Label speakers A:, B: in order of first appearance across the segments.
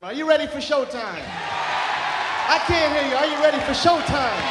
A: Are you ready for showtime? I can't hear you. Are you ready for showtime?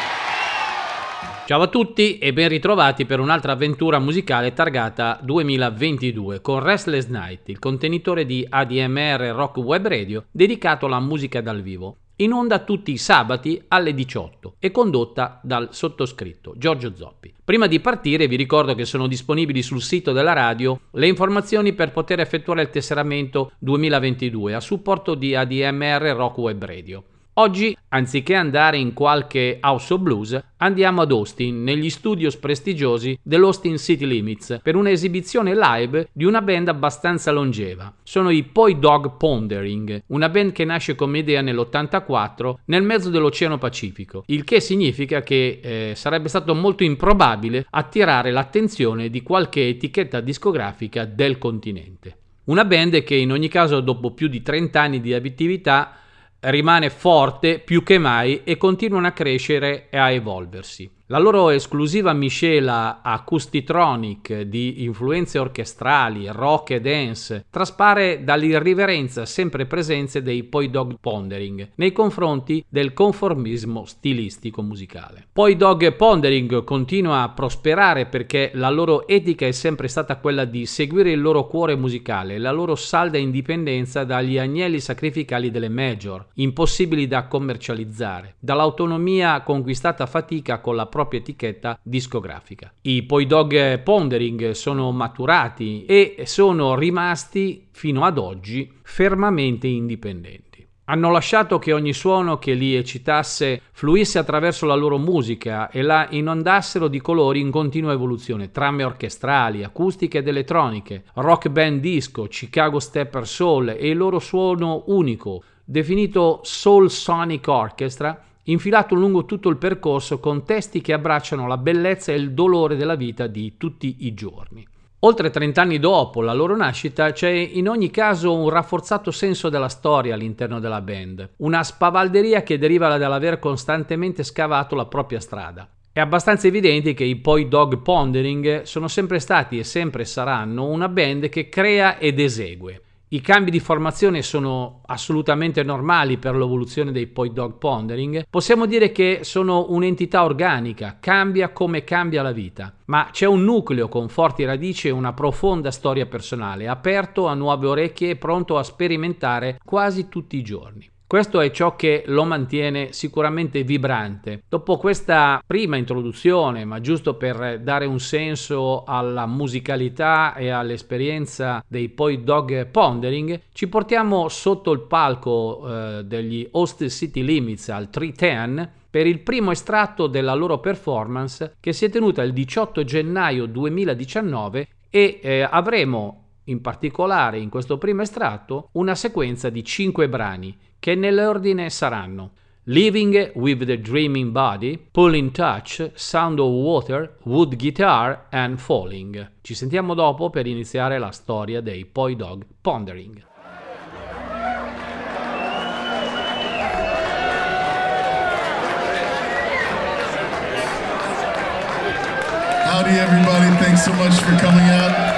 B: Ciao a tutti e ben ritrovati per un'altra avventura musicale targata 2022 con Restless Night, il contenitore di ADMR Rock Web Radio dedicato alla musica dal vivo in onda tutti i sabati alle 18 e condotta dal sottoscritto Giorgio Zoppi. Prima di partire vi ricordo che sono disponibili sul sito della radio le informazioni per poter effettuare il tesseramento 2022 a supporto di ADMR Rock Radio. Oggi, anziché andare in qualche house of blues, andiamo ad Austin, negli studios prestigiosi dell'Austin City Limits, per un'esibizione live di una band abbastanza longeva. Sono i Poi Dog Pondering, una band che nasce come idea nell'84 nel mezzo dell'Oceano Pacifico, il che significa che eh, sarebbe stato molto improbabile attirare l'attenzione di qualche etichetta discografica del continente. Una band che in ogni caso dopo più di 30 anni di attività rimane forte più che mai e continuano a crescere e a evolversi. La loro esclusiva miscela acoustitronic di influenze orchestrali, rock e dance traspare dall'irriverenza sempre presente dei Poi Dog Pondering nei confronti del conformismo stilistico musicale. Poi Dog Pondering continua a prosperare perché la loro etica è sempre stata quella di seguire il loro cuore musicale, la loro salda indipendenza dagli agnelli sacrificali delle major, impossibili da commercializzare, dall'autonomia conquistata a fatica con la propria etichetta discografica. I Poi Dog Pondering sono maturati e sono rimasti fino ad oggi fermamente indipendenti. Hanno lasciato che ogni suono che li eccitasse fluisse attraverso la loro musica e la inondassero di colori in continua evoluzione, trame orchestrali, acustiche ed elettroniche, rock band disco, Chicago Stepper Soul e il loro suono unico, definito Soul Sonic Orchestra, infilato lungo tutto il percorso con testi che abbracciano la bellezza e il dolore della vita di tutti i giorni. Oltre 30 anni dopo la loro nascita c'è in ogni caso un rafforzato senso della storia all'interno della band, una spavalderia che deriva dall'aver costantemente scavato la propria strada. È abbastanza evidente che i Poi Dog Pondering sono sempre stati e sempre saranno una band che crea ed esegue. I cambi di formazione sono assolutamente normali per l'evoluzione dei Poi Dog Pondering. Possiamo dire che sono un'entità organica, cambia come cambia la vita, ma c'è un nucleo con forti radici e una profonda storia personale, aperto a nuove orecchie e pronto a sperimentare quasi tutti i giorni. Questo è ciò che lo mantiene sicuramente vibrante. Dopo questa prima introduzione, ma giusto per dare un senso alla musicalità e all'esperienza dei Poi Dog Pondering, ci portiamo sotto il palco eh, degli Host City Limits al 310 per il primo estratto della loro performance che si è tenuta il 18 gennaio 2019 e eh, avremo in particolare in questo primo estratto una sequenza di 5 brani che nell'ordine saranno Living with the Dreaming Body, Pull in Touch, Sound of Water, Wood Guitar and Falling. Ci sentiamo dopo per iniziare la storia dei Poi Dog Pondering.
C: Howdy, everybody. Thanks so much for coming out.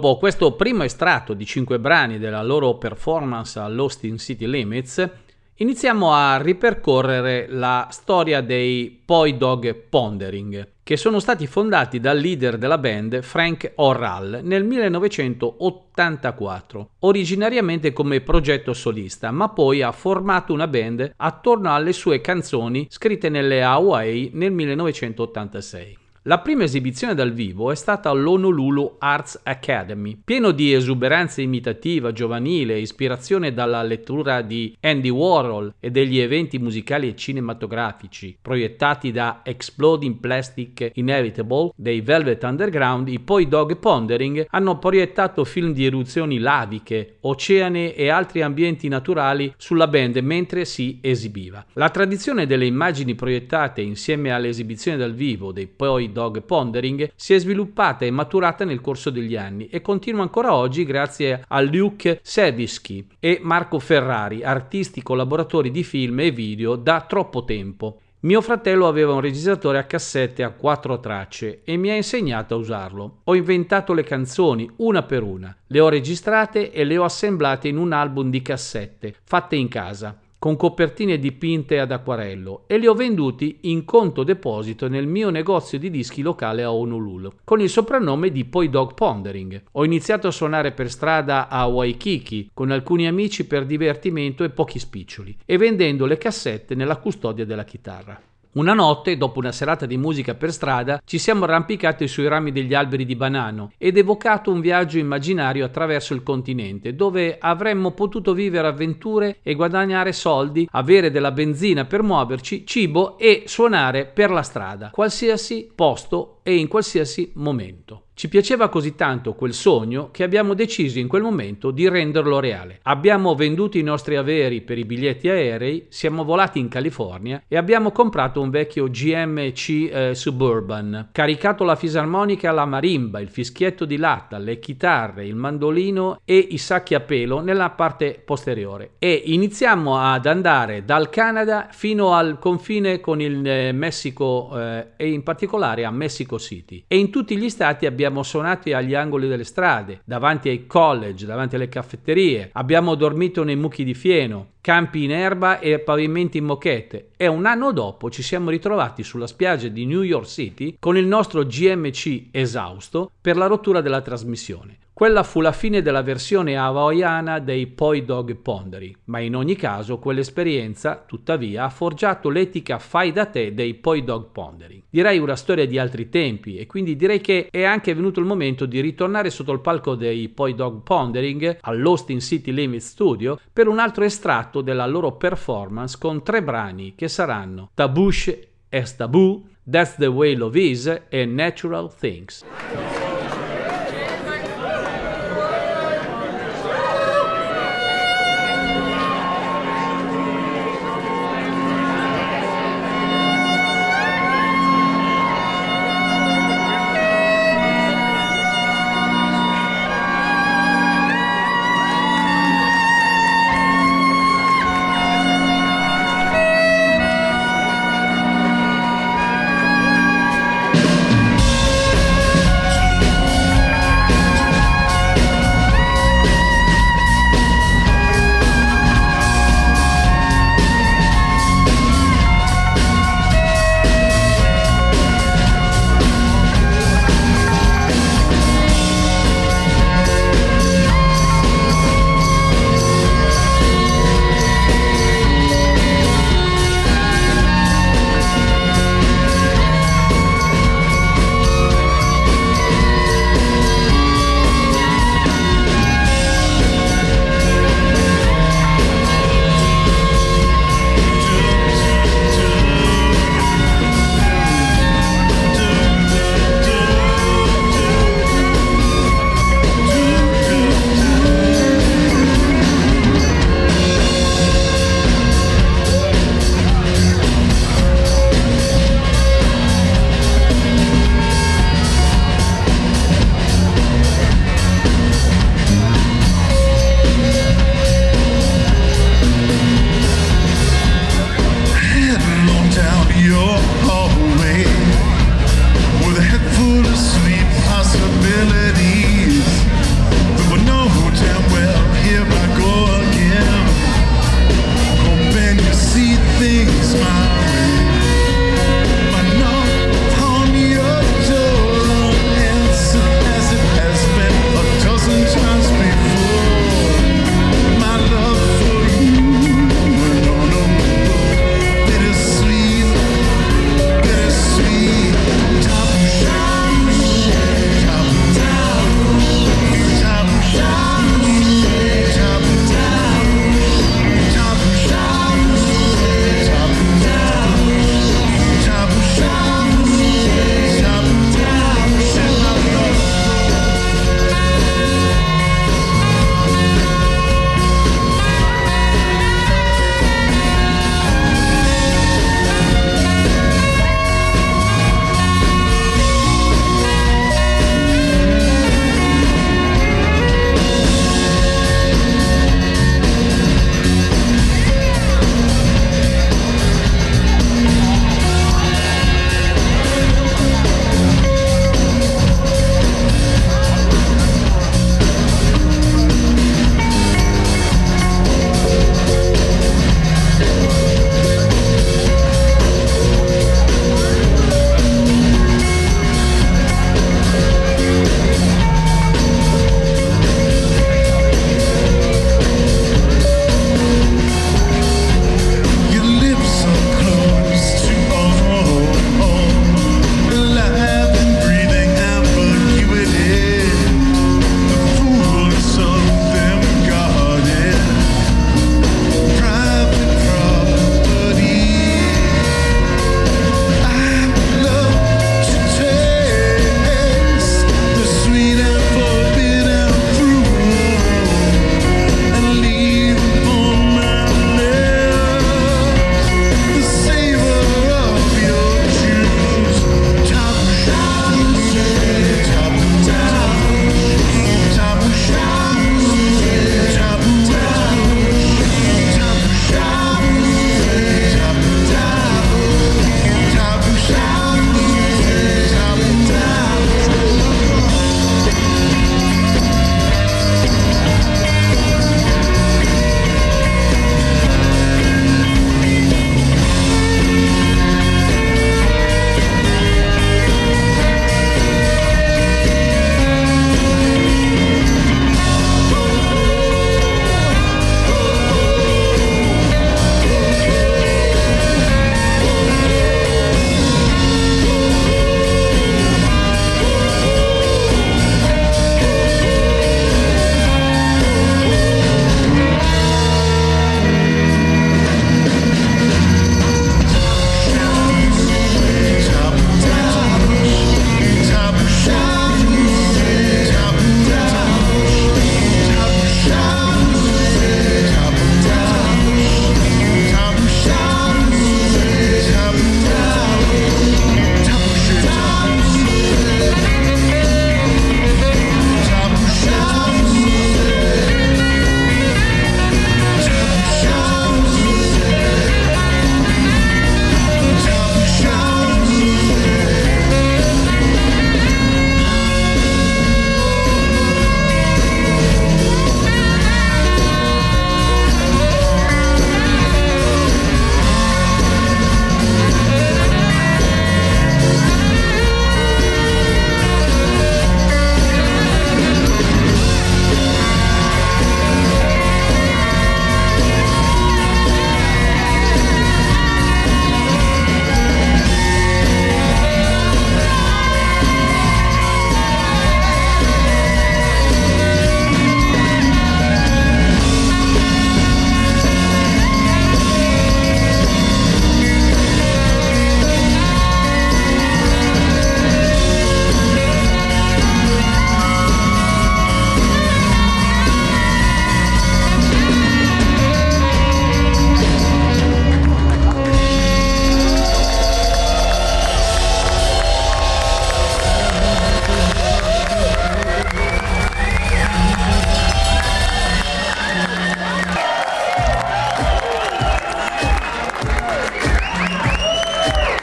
B: Dopo questo primo estratto di cinque brani della loro performance all'Austin City Limits, iniziamo a ripercorrere la storia dei Poi Dog Pondering, che sono stati fondati dal leader della band Frank Orral nel 1984, originariamente come progetto solista, ma poi ha formato una band attorno alle sue canzoni scritte nelle Hawaii nel 1986. La prima esibizione dal vivo è stata all'Honolulu Arts Academy, pieno di esuberanza imitativa giovanile, ispirazione dalla lettura di Andy Warhol e degli eventi musicali e cinematografici proiettati da Exploding Plastic Inevitable dei Velvet Underground, i Poi Dog Pondering hanno proiettato film di eruzioni laviche, oceani e altri ambienti naturali sulla band mentre si esibiva. La tradizione delle immagini proiettate insieme alle esibizioni dal vivo dei Poi Dog Pondering si è sviluppata e maturata nel corso degli anni e continua ancora oggi grazie a Luke Sevisky e Marco Ferrari, artisti collaboratori di film e video da troppo tempo. Mio fratello aveva un registratore a cassette a quattro tracce e mi ha insegnato a usarlo. Ho inventato le canzoni una per una, le ho registrate e le ho assemblate in un album di cassette fatte in casa con copertine dipinte ad acquarello e li ho venduti in conto deposito nel mio negozio di dischi locale a Honolulu, con il soprannome di Poi Dog Pondering. Ho iniziato a suonare per strada a Waikiki con alcuni amici per divertimento e pochi spiccioli e vendendo le cassette nella custodia della chitarra. Una notte, dopo una serata di musica per strada, ci siamo arrampicati sui rami degli alberi di banano ed evocato un viaggio immaginario attraverso il continente, dove avremmo potuto vivere avventure e guadagnare soldi, avere della benzina per muoverci, cibo e suonare per la strada, qualsiasi posto e in qualsiasi momento. Ci piaceva così tanto quel sogno che abbiamo deciso in quel momento di renderlo reale. Abbiamo venduto i nostri averi per i biglietti aerei, siamo volati in California e abbiamo comprato un vecchio GMC eh, Suburban, caricato la fisarmonica, la marimba, il fischietto di latta, le chitarre, il mandolino e i sacchi a pelo nella parte posteriore. E iniziamo ad andare dal Canada fino al confine con il eh, Messico eh, e in particolare a Mexico City. E in tutti gli stati abbiamo abbiamo suonato agli angoli delle strade, davanti ai college, davanti alle caffetterie, abbiamo dormito nei mucchi di fieno, campi in erba e pavimenti in mochette e un anno dopo ci siamo ritrovati sulla spiaggia di New York City con il nostro GMC esausto per la rottura della trasmissione. Quella fu la fine della versione hawaiana dei Poi Dog Ponderi, ma in ogni caso quell'esperienza, tuttavia, ha forgiato l'etica fai da te dei Poi Dog Ponderi. Direi una storia di altri tempi e quindi direi che è anche venuto il momento di ritornare sotto il palco dei Poi Dog Pondering all'Austin City Limit Studio per un altro estratto della loro performance con tre brani che saranno Tabush es Taboo, That's the Way Love Is e Natural Things.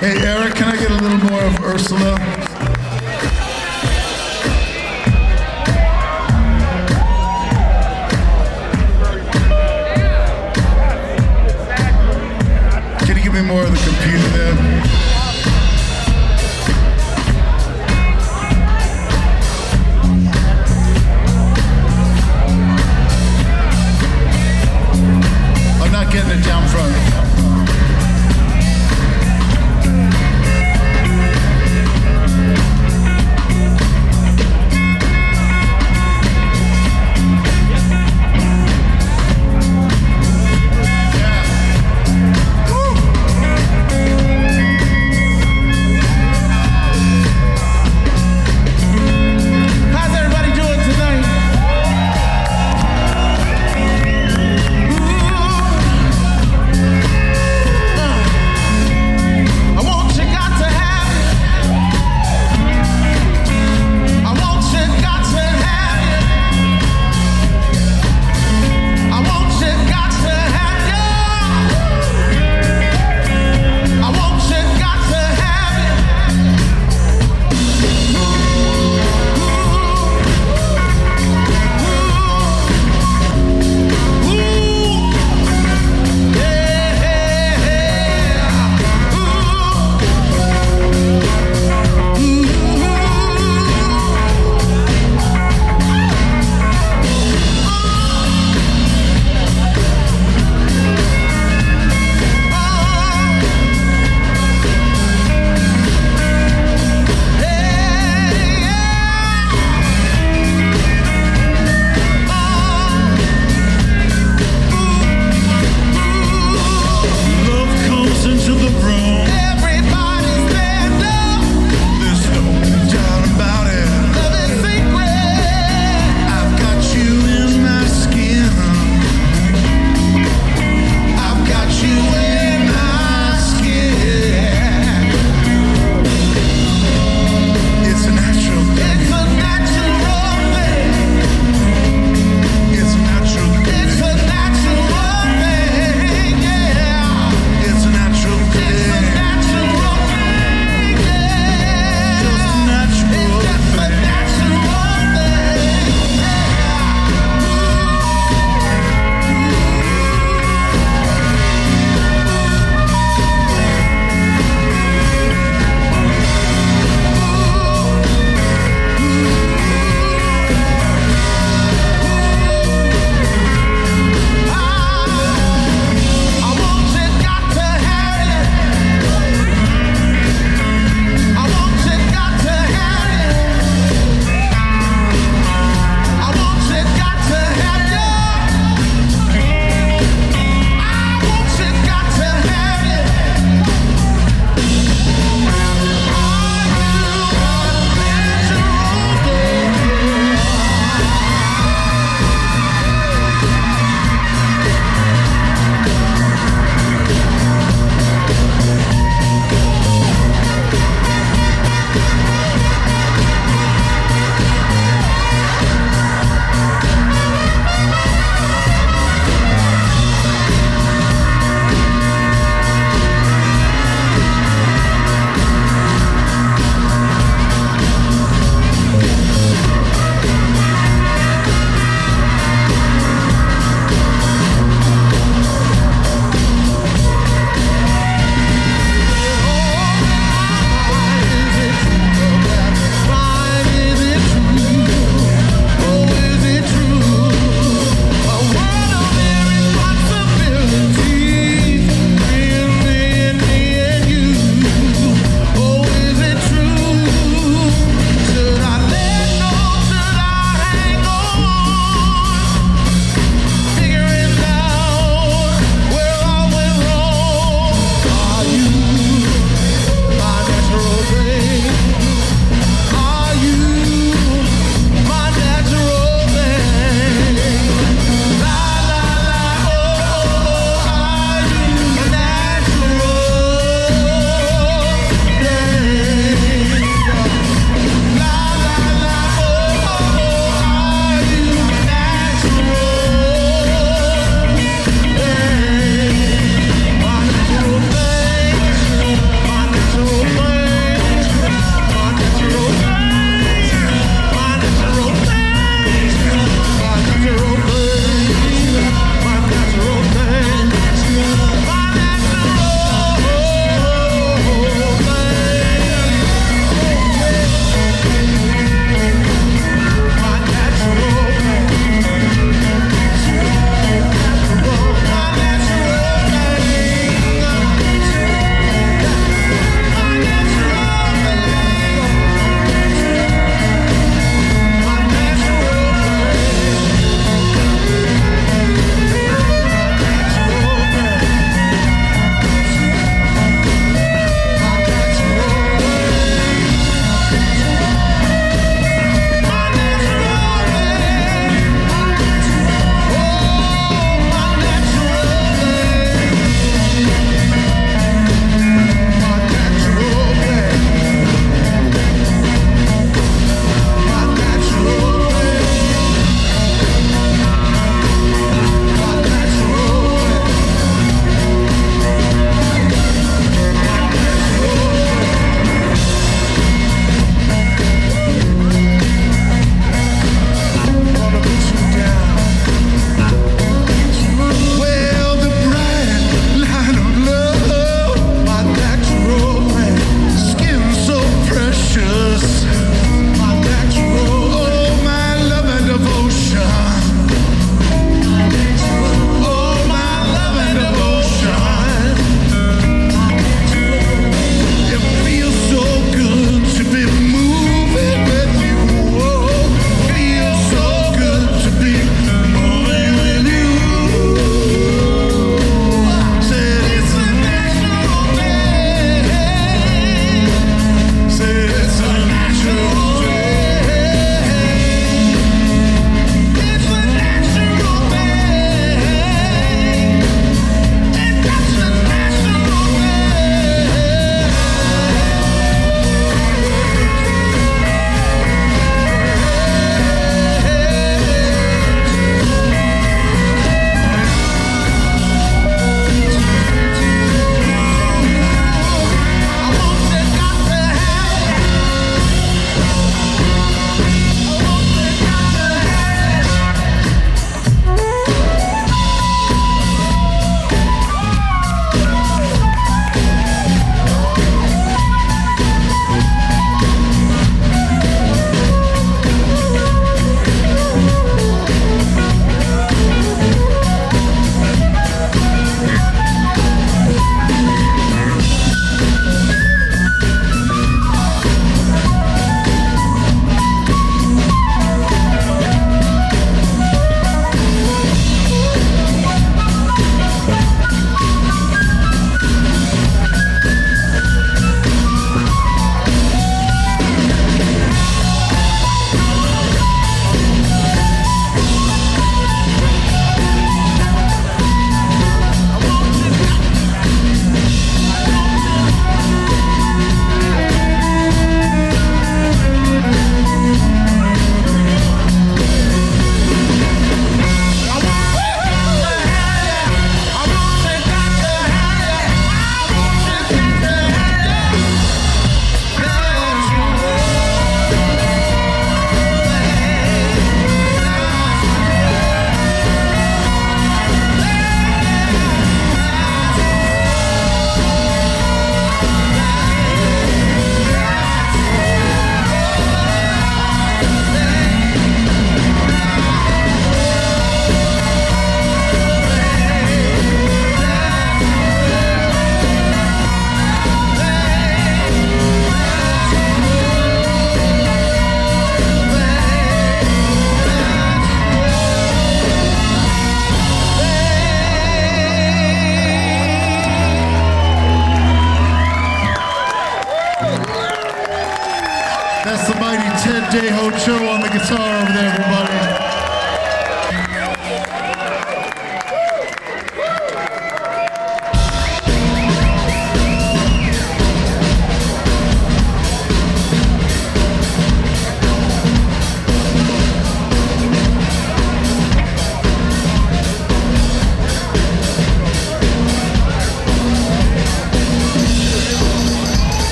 C: Hey, Eric, can I get a little more of Ursula?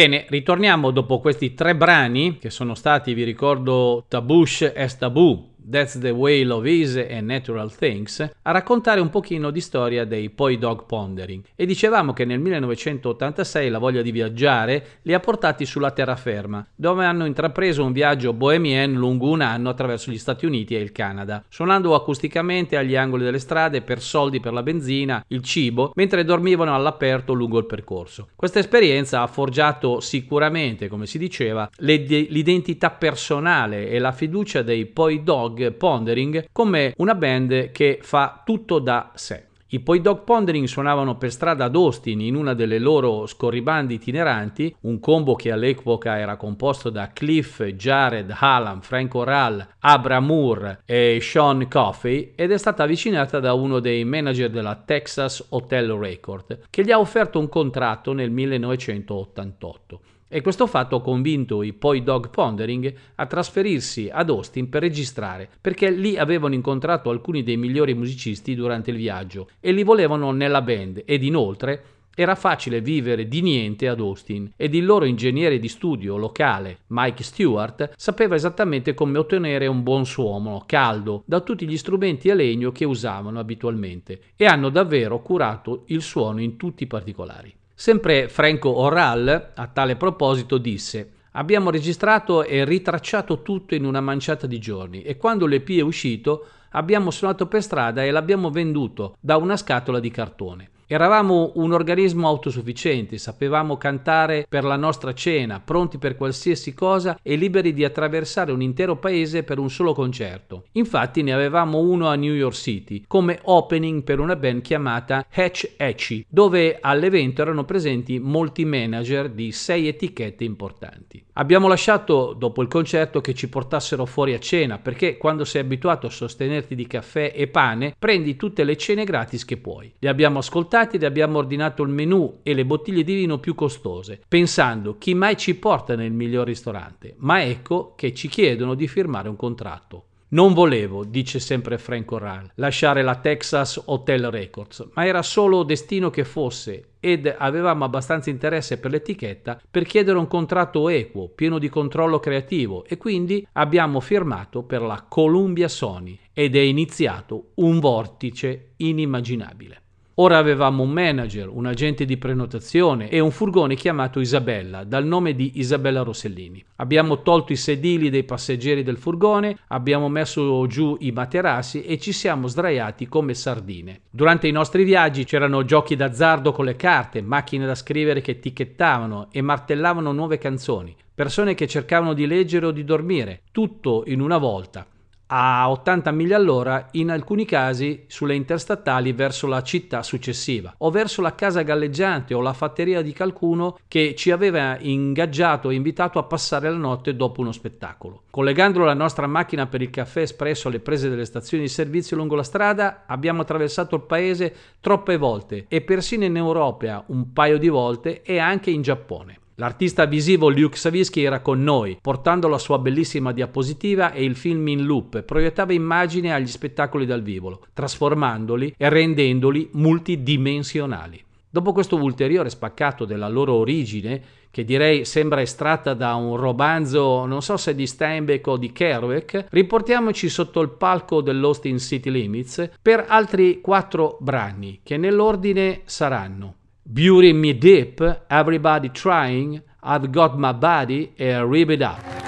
B: Bene, ritorniamo dopo questi tre brani che sono stati, vi ricordo, Tabush es Taboo, That's the Way Love Is e Natural Things, a raccontare un pochino di storia dei Poi Dog Pondering. E dicevamo che nel 1986 la voglia di viaggiare li ha portati sulla terraferma, dove hanno intrapreso un viaggio bohemien lungo un anno attraverso gli Stati Uniti e il Canada, suonando acusticamente agli angoli delle strade per soldi per la benzina, il cibo, mentre dormivano all'aperto lungo il percorso. Questa esperienza ha forgiato sicuramente, come si diceva, l'identità personale e la fiducia dei Poi Dog Pondering come una band che fa tutto da sé. I Poi Dog Pondering suonavano per strada ad Austin in una delle loro scorribandi itineranti, un combo che all'epoca era composto da Cliff, Jared, Alan, Frank Oral, Abra Moore e Sean Coffey ed è stata avvicinata da uno dei manager della Texas Hotel Record che gli ha offerto un contratto nel 1988 e questo fatto ha convinto i Poi Dog Pondering a trasferirsi ad Austin per registrare, perché lì avevano incontrato alcuni dei migliori musicisti durante il viaggio e li volevano nella band ed inoltre era facile vivere di niente ad Austin ed il loro ingegnere di studio locale, Mike Stewart, sapeva esattamente come ottenere un buon suono caldo da tutti gli strumenti a legno che usavano abitualmente e hanno davvero curato il suono in tutti i particolari. Sempre Franco Oral, a tale proposito, disse Abbiamo registrato e ritracciato tutto in una manciata di giorni e quando l'EP è uscito abbiamo suonato per strada e l'abbiamo venduto da una scatola di cartone. Eravamo un organismo autosufficiente, sapevamo cantare per la nostra cena, pronti per qualsiasi cosa e liberi di attraversare un intero paese per un solo concerto. Infatti ne avevamo uno a New York City, come opening per una band chiamata Hatch Hatchy, dove all'evento erano presenti molti manager di sei etichette importanti. Abbiamo lasciato dopo il concerto che ci portassero fuori a cena, perché quando sei abituato a sostenerti di caffè e pane, prendi tutte le cene gratis che puoi. Li abbiamo ascoltati passati ed abbiamo ordinato il menù e le bottiglie di vino più costose, pensando chi mai ci porta nel miglior ristorante, ma ecco che ci chiedono di firmare un contratto. Non volevo, dice sempre Frank Oral, lasciare la Texas Hotel Records, ma era solo destino che fosse ed avevamo abbastanza interesse per l'etichetta per chiedere un contratto equo, pieno di controllo creativo e quindi abbiamo firmato per la Columbia Sony ed è iniziato un vortice inimmaginabile. Ora avevamo un manager, un agente di prenotazione e un furgone chiamato Isabella, dal nome di Isabella Rossellini. Abbiamo tolto i sedili dei passeggeri del furgone, abbiamo messo giù i materassi e ci siamo sdraiati come sardine. Durante i nostri viaggi c'erano giochi d'azzardo con le carte, macchine da scrivere che etichettavano e martellavano nuove canzoni, persone che cercavano di leggere o di dormire, tutto in una volta a 80 miglia all'ora, in alcuni casi sulle interstatali verso la città successiva o verso la casa galleggiante o la fatteria di qualcuno che ci aveva ingaggiato e invitato a passare la notte dopo uno spettacolo. Collegando la nostra macchina per il caffè espresso alle prese delle stazioni di servizio lungo la strada, abbiamo attraversato il paese troppe volte e persino in Europa un paio di volte e anche in Giappone. L'artista visivo Luke Savisky era con noi, portando la sua bellissima diapositiva e il film in loop, proiettava immagini agli spettacoli dal vivo, trasformandoli e rendendoli multidimensionali. Dopo questo ulteriore spaccato della loro origine, che direi sembra estratta da un romanzo, non so se di Steinbeck o di Kerouac, riportiamoci sotto il palco dell'Austin City Limits per altri quattro brani, che nell'ordine saranno Beauty Me Deep, Everybody Trying, I've Got My Body e Rip It Up.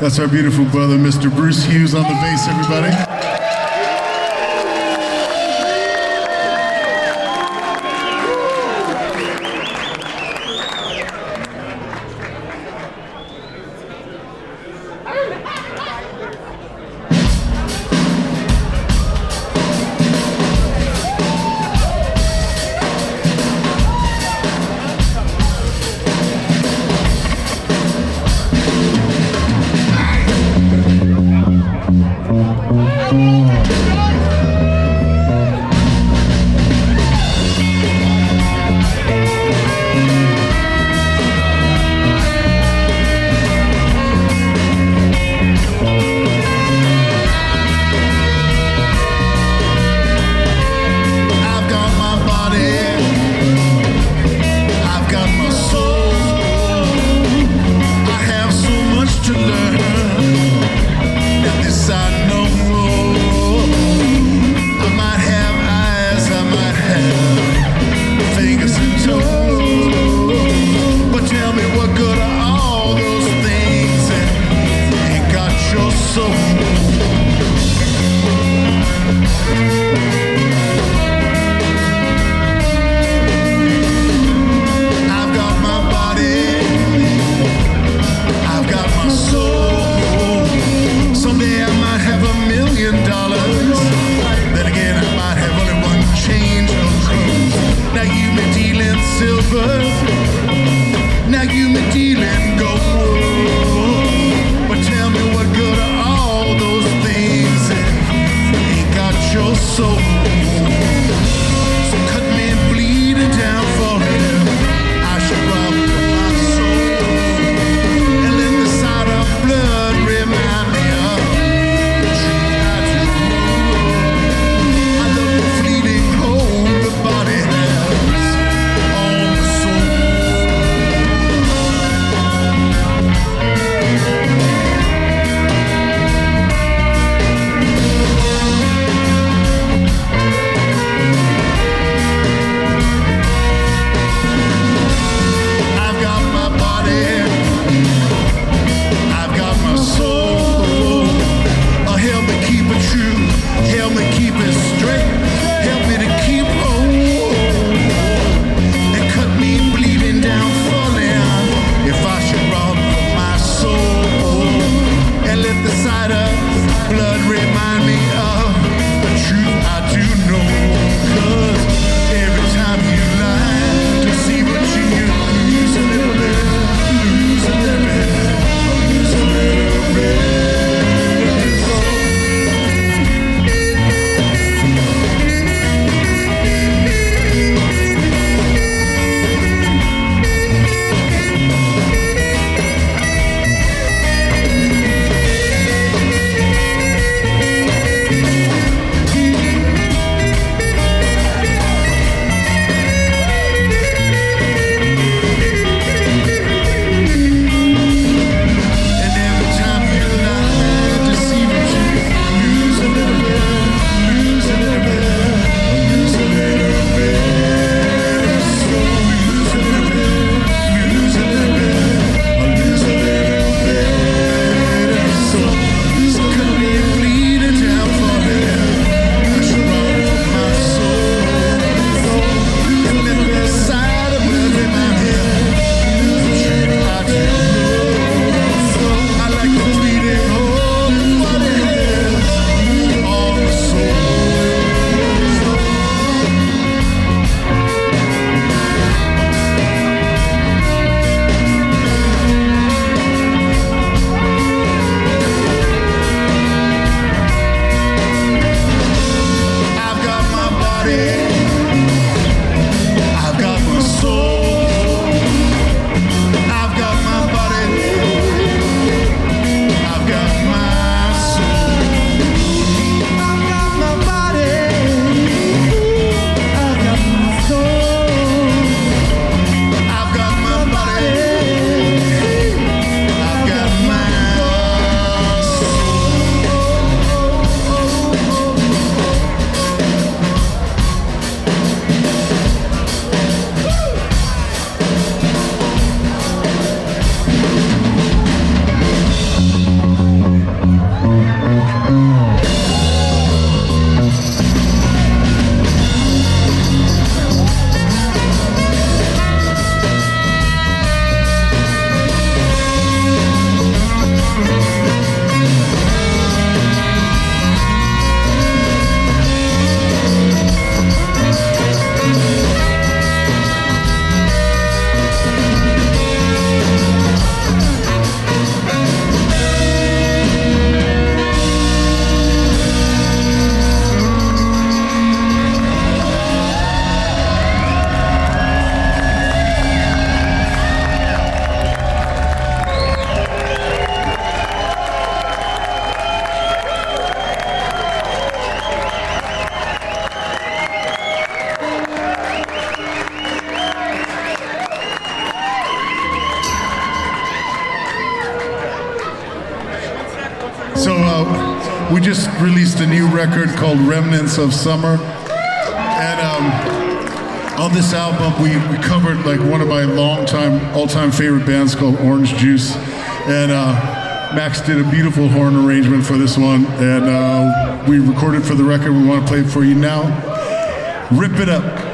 C: That's our beautiful brother, Mr. Bruce Hughes on the bass, everybody. called Remnants of Summer. And um, on this album, we, we, covered like one of my longtime, all-time favorite bands called Orange Juice. And uh, Max did a beautiful horn arrangement for this one. And uh, we recorded for the record. We want to play it for you now. Rip it up.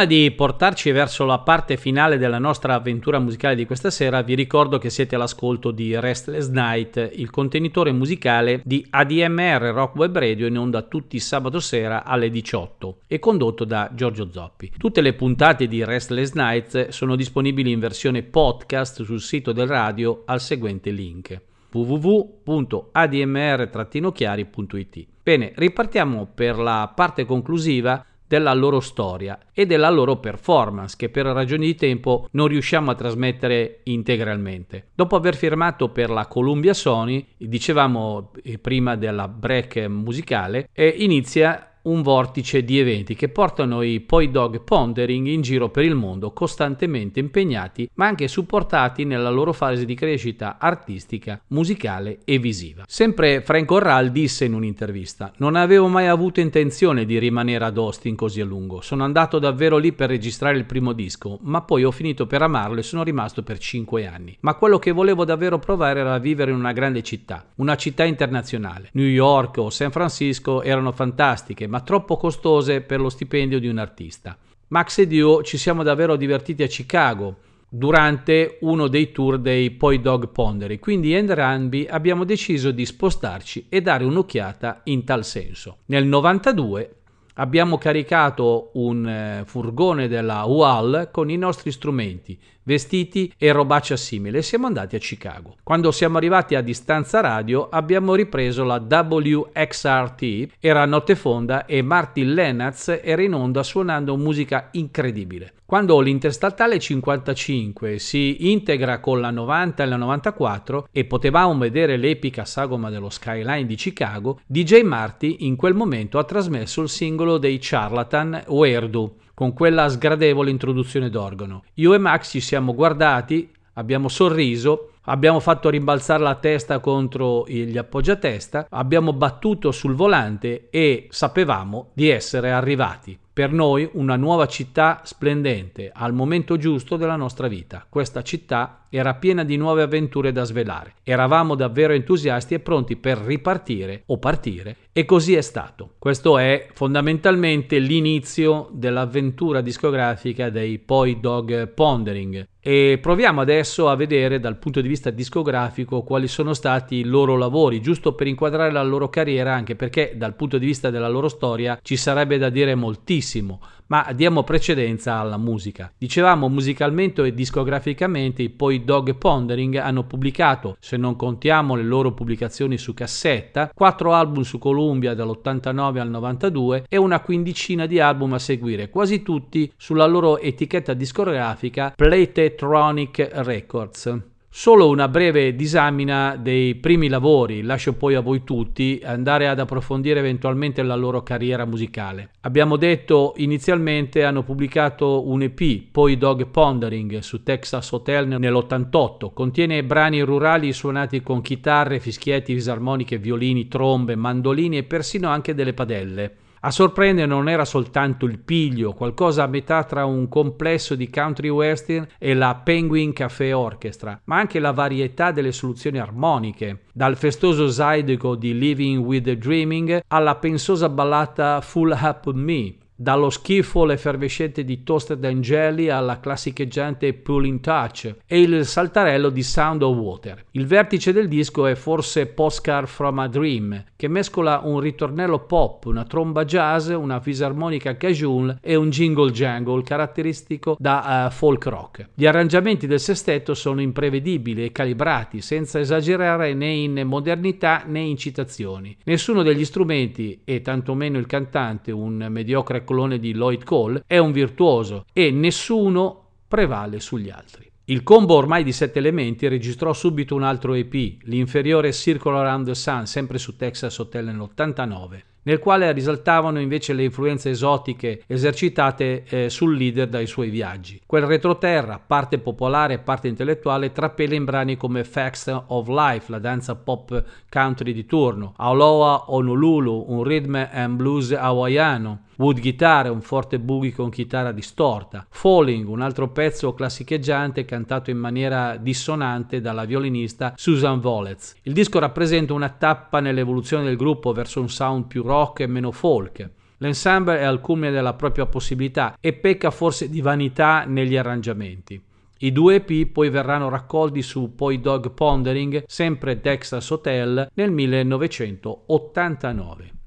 B: Prima di portarci verso la parte finale della nostra avventura musicale di questa sera, vi ricordo che siete all'ascolto di Restless Night, il contenitore musicale di ADMR Rock Web Radio in onda tutti sabato sera alle 18 e condotto da Giorgio Zoppi. Tutte le puntate di Restless Night sono disponibili in versione podcast sul sito del radio al seguente link www.admr-chiari.it. Bene, ripartiamo per la parte conclusiva della loro storia e della loro performance che per ragioni di tempo non riusciamo a trasmettere integralmente. Dopo aver firmato per la Columbia Sony, dicevamo eh, prima della break musicale, eh, inizia un vortice di eventi che portano i Poi Dog Pondering in giro per il mondo costantemente impegnati ma anche supportati nella loro fase di crescita artistica, musicale e visiva. Sempre Frank Orral disse in un'intervista non avevo mai avuto intenzione di rimanere ad Austin così a lungo, sono andato davvero lì per registrare il primo disco ma poi ho finito per amarlo e sono rimasto per 5 anni. Ma quello che volevo davvero provare era vivere in una grande città, una città internazionale. New York o San Francisco erano fantastiche ma troppo costose per lo stipendio di un artista. Max ed io ci siamo davvero divertiti a Chicago durante uno dei tour dei Poi Dog Ponderi, quindi entrambi abbiamo deciso di spostarci e dare un'occhiata in tal senso. Nel 92 abbiamo caricato un eh, furgone della UAL con i nostri strumenti, vestiti e robaccia simile siamo andati a Chicago. Quando siamo arrivati a distanza radio abbiamo ripreso la WXRT, era notte fonda e Martin Lenaz era in onda suonando musica incredibile. Quando l'interstatale 55 si integra con la 90 e la 94 e potevamo vedere l'epica sagoma dello skyline di Chicago, DJ Marty in quel momento ha trasmesso il singolo dei Charlatan Werdu con quella sgradevole introduzione d'organo. Io e Max ci siamo guardati, abbiamo sorriso, abbiamo fatto rimbalzare la testa contro gli appoggiatesta, abbiamo battuto sul volante e sapevamo di essere arrivati. Per noi una nuova città splendente, al momento giusto della nostra vita. Questa città era piena di nuove avventure da svelare. Eravamo davvero entusiasti e pronti per ripartire o partire e così è stato. Questo è fondamentalmente l'inizio dell'avventura discografica dei Poi Dog Pondering. E proviamo adesso a vedere dal punto di vista discografico quali sono stati i loro lavori, giusto per inquadrare la loro carriera, anche perché dal punto di vista della loro storia ci sarebbe da dire moltissimo ma diamo precedenza alla musica. Dicevamo musicalmente e discograficamente poi Dog Pondering hanno pubblicato, se non contiamo le loro pubblicazioni su cassetta, quattro album su Columbia dall'89 al 92 e una quindicina di album a seguire, quasi tutti sulla loro etichetta discografica Playtetronic Records. Solo una breve disamina dei primi lavori, lascio poi a voi tutti andare ad approfondire eventualmente la loro carriera musicale. Abbiamo detto inizialmente hanno pubblicato un EP, poi Dog Pondering su Texas Hotel nell'88, contiene brani rurali suonati con chitarre, fischietti, fisarmoniche, violini, trombe, mandolini e persino anche delle padelle. A sorprendere non era soltanto il piglio, qualcosa a metà tra un complesso di country western e la Penguin Café Orchestra, ma anche la varietà delle soluzioni armoniche, dal festoso zydeco di Living with the Dreaming alla pensosa ballata Full Up Me, dallo schifo effervescente di Toasted Angeli alla classicheggiante Pulling Touch e il saltarello di Sound of Water. Il vertice del disco è forse Postcard from a Dream, che mescola un ritornello pop, una tromba jazz, una fisarmonica cajun e un jingle jangle caratteristico da uh, folk rock. Gli arrangiamenti del sestetto sono imprevedibili e calibrati, senza esagerare né in modernità né in citazioni. Nessuno degli strumenti, e tantomeno il cantante, un mediocre clone di Lloyd Cole, è un virtuoso e nessuno prevale sugli altri. Il combo ormai di sette elementi registrò subito un altro EP, l'inferiore Circle Around the Sun, sempre su Texas Hotel nell'89 nel quale risaltavano invece le influenze esotiche esercitate eh, sul leader dai suoi viaggi. Quel retroterra, parte popolare e parte intellettuale, trapela in brani come Facts of Life, la danza pop country di turno, Aloha Honolulu, un rhythm and blues hawaiano, Wood Guitar, un forte boogie con chitarra distorta, Falling, un altro pezzo classicheggiante cantato in maniera dissonante dalla violinista Susan Volez. Il disco rappresenta una tappa nell'evoluzione del gruppo verso un sound più rock e meno folk. L'ensemble è al culmine della propria possibilità e pecca forse di vanità negli arrangiamenti. I due EP poi verranno raccolti su Poi Dog Pondering, sempre Texas Hotel, nel 1989.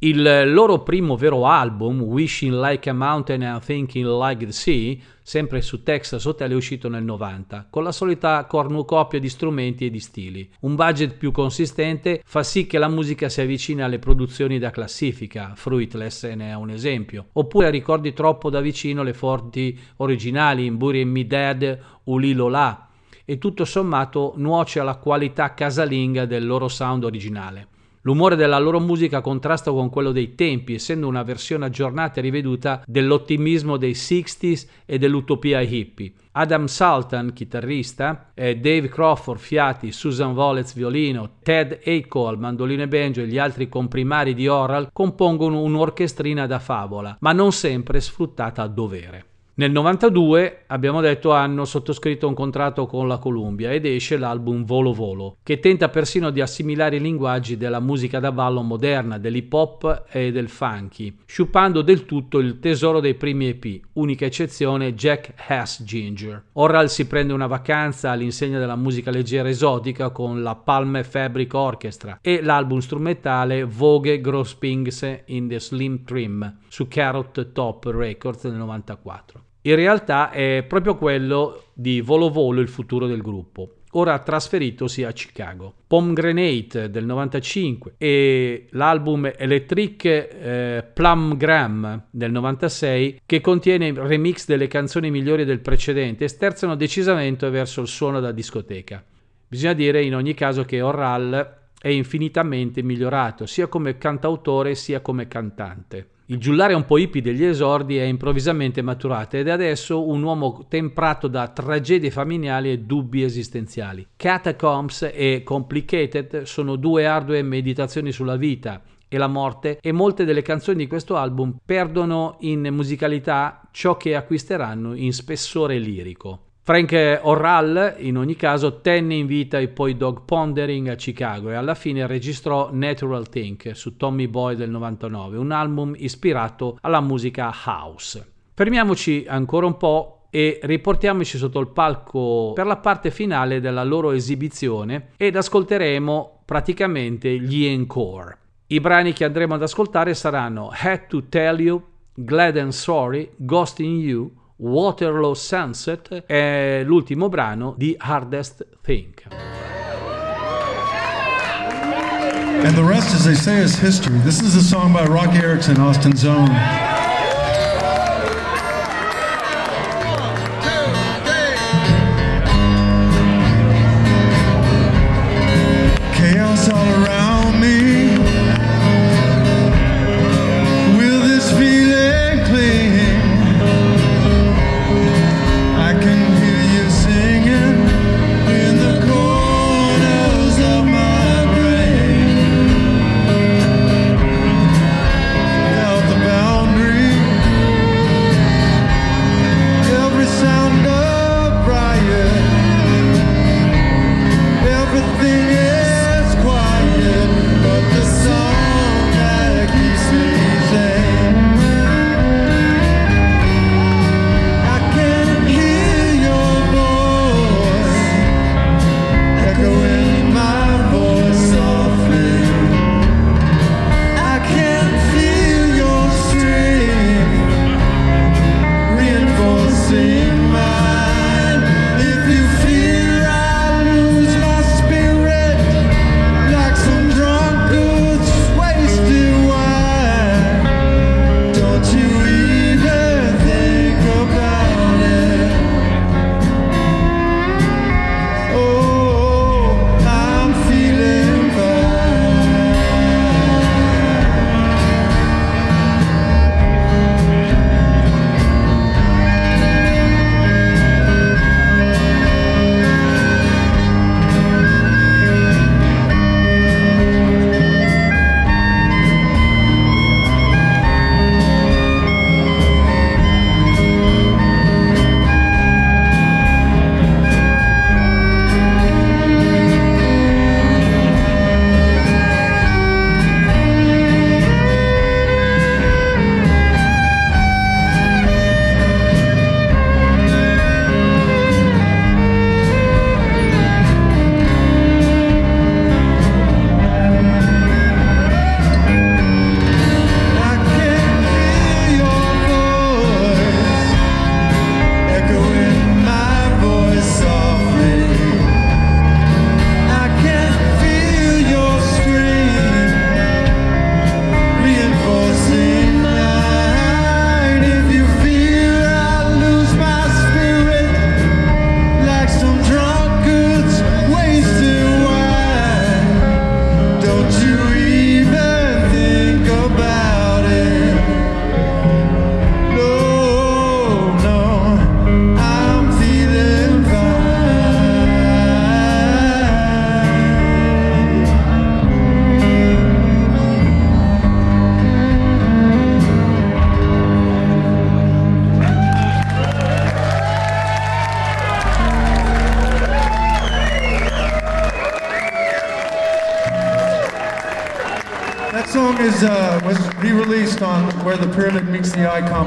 B: Il loro primo vero album, Wishing Like a Mountain and Thinking Like the Sea, sempre su Texas Hotel, è uscito nel 90, con la solita cornucopia di strumenti e di stili. Un budget più consistente fa sì che la musica si avvicini alle produzioni da classifica, Fruitless ne è un esempio, oppure ricordi troppo da vicino le forti originali in Bury Me Dead, Ulilo La, e tutto sommato nuoce alla qualità casalinga del loro sound originale. L'umore della loro musica contrasta con quello dei tempi, essendo una versione aggiornata e riveduta dell'ottimismo dei 60s e dell'utopia hippie. Adam Sultan, chitarrista, Dave Crawford, fiati, Susan Volez, violino, Ted Eiko al mandolino e banjo e gli altri comprimari di Oral compongono un'orchestrina da favola, ma non sempre sfruttata a dovere. Nel 92 abbiamo detto hanno sottoscritto un contratto con la Columbia ed esce l'album Volo Volo, che tenta persino di assimilare i linguaggi della musica da ballo moderna, dell'hip hop e del funky, sciupando del tutto il tesoro dei primi EP, unica eccezione Jack Has Ginger. Orral si prende una vacanza all'insegna della musica leggera esotica con la Palme Fabric Orchestra e l'album strumentale Vogue Gross Pings in the Slim Trim su Carrot Top Records nel 94 in realtà è proprio quello di Volo Volo il futuro del gruppo ora trasferitosi a Chicago. Pomegranate del 95 e l'album Electric eh, Plumgram del 96 che contiene remix delle canzoni migliori del precedente sterzano decisamente verso il suono da discoteca. Bisogna dire in ogni caso che Orral è infinitamente migliorato sia come cantautore sia come cantante. Il giullare un po' hippie degli esordi è improvvisamente maturato ed è adesso un uomo temprato da tragedie familiari e dubbi esistenziali. Catacombs e Complicated sono due ardue meditazioni sulla vita e la morte e molte delle canzoni di questo album perdono in musicalità ciò che acquisteranno in spessore lirico. Frank Orral in ogni caso tenne in vita i poi Dog Pondering a Chicago e alla fine registrò Natural Think su Tommy Boy del 99, un album ispirato alla musica house. Fermiamoci ancora un po' e riportiamoci sotto il palco per la parte finale della loro esibizione ed ascolteremo praticamente gli encore. I brani che andremo ad ascoltare saranno Had to Tell You, Glad and Sorry, Ghost in You, Waterloo Sunset è l'ultimo brano di Hardest Thing.
D: And the rest, as they say, is history. This is a song by Rocky Erickson, Austin's own. Chaos all around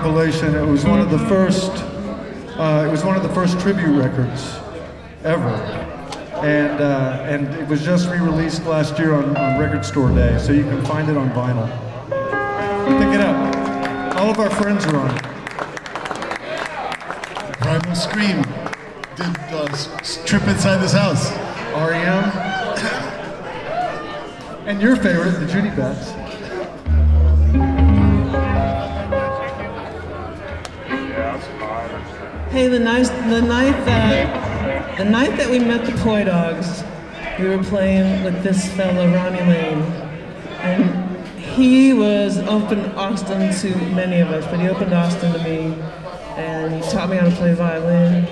D: compilation. It was one of the first. Uh, it was one of the first tribute records ever, and uh, and it was just re-released last year on, on Record Store Day, so you can find it on vinyl. Pick it up. All of our friends are on.
C: Primal Scream did uh, Trip Inside This House.
D: REM. And your favorite, the Judy Bats.
E: We met the Poi Dogs, we were playing with this fella, Ronnie Lane, and he was open Austin to many of us, but he opened Austin to me, and he taught me how to play violin,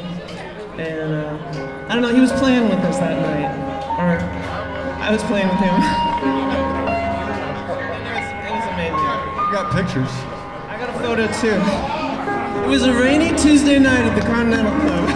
E: and uh, I don't know, he was playing with us that night, or I was playing with him. it, was, it was amazing.
D: You got pictures.
E: I got a photo too. It was a rainy Tuesday night at the Continental Club.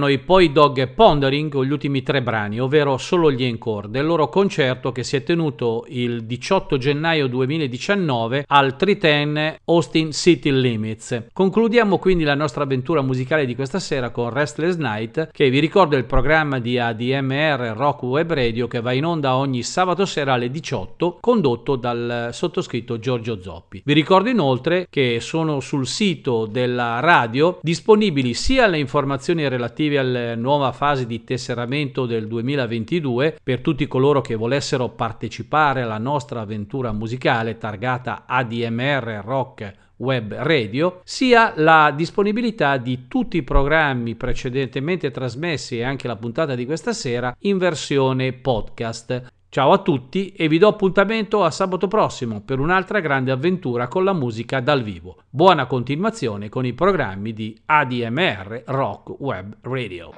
B: Erano i Poi Dog e Pondering con gli ultimi tre brani, ovvero solo gli encore, del loro concerto che si è tenuto il 18 gennaio 2019 al 310 Austin City Limits. Concludiamo quindi la nostra avventura musicale di questa sera con Restless Night, che vi ricordo è il programma di ADMR Rock Web Radio che va in onda ogni sabato sera alle 18, condotto dal sottoscritto Giorgio Zoppi. Vi ricordo inoltre che sono sul sito della radio disponibili sia le informazioni relative alla nuova fase di tesseramento del 2022 per tutti coloro che volessero partecipare alla nostra avventura musicale targata ADMR Rock web radio, sia la disponibilità di tutti i programmi precedentemente trasmessi e anche la puntata di questa sera in versione podcast. Ciao a tutti e vi do appuntamento a sabato prossimo per un'altra grande avventura con la musica dal vivo. Buona continuazione con i programmi di ADMR Rock Web Radio.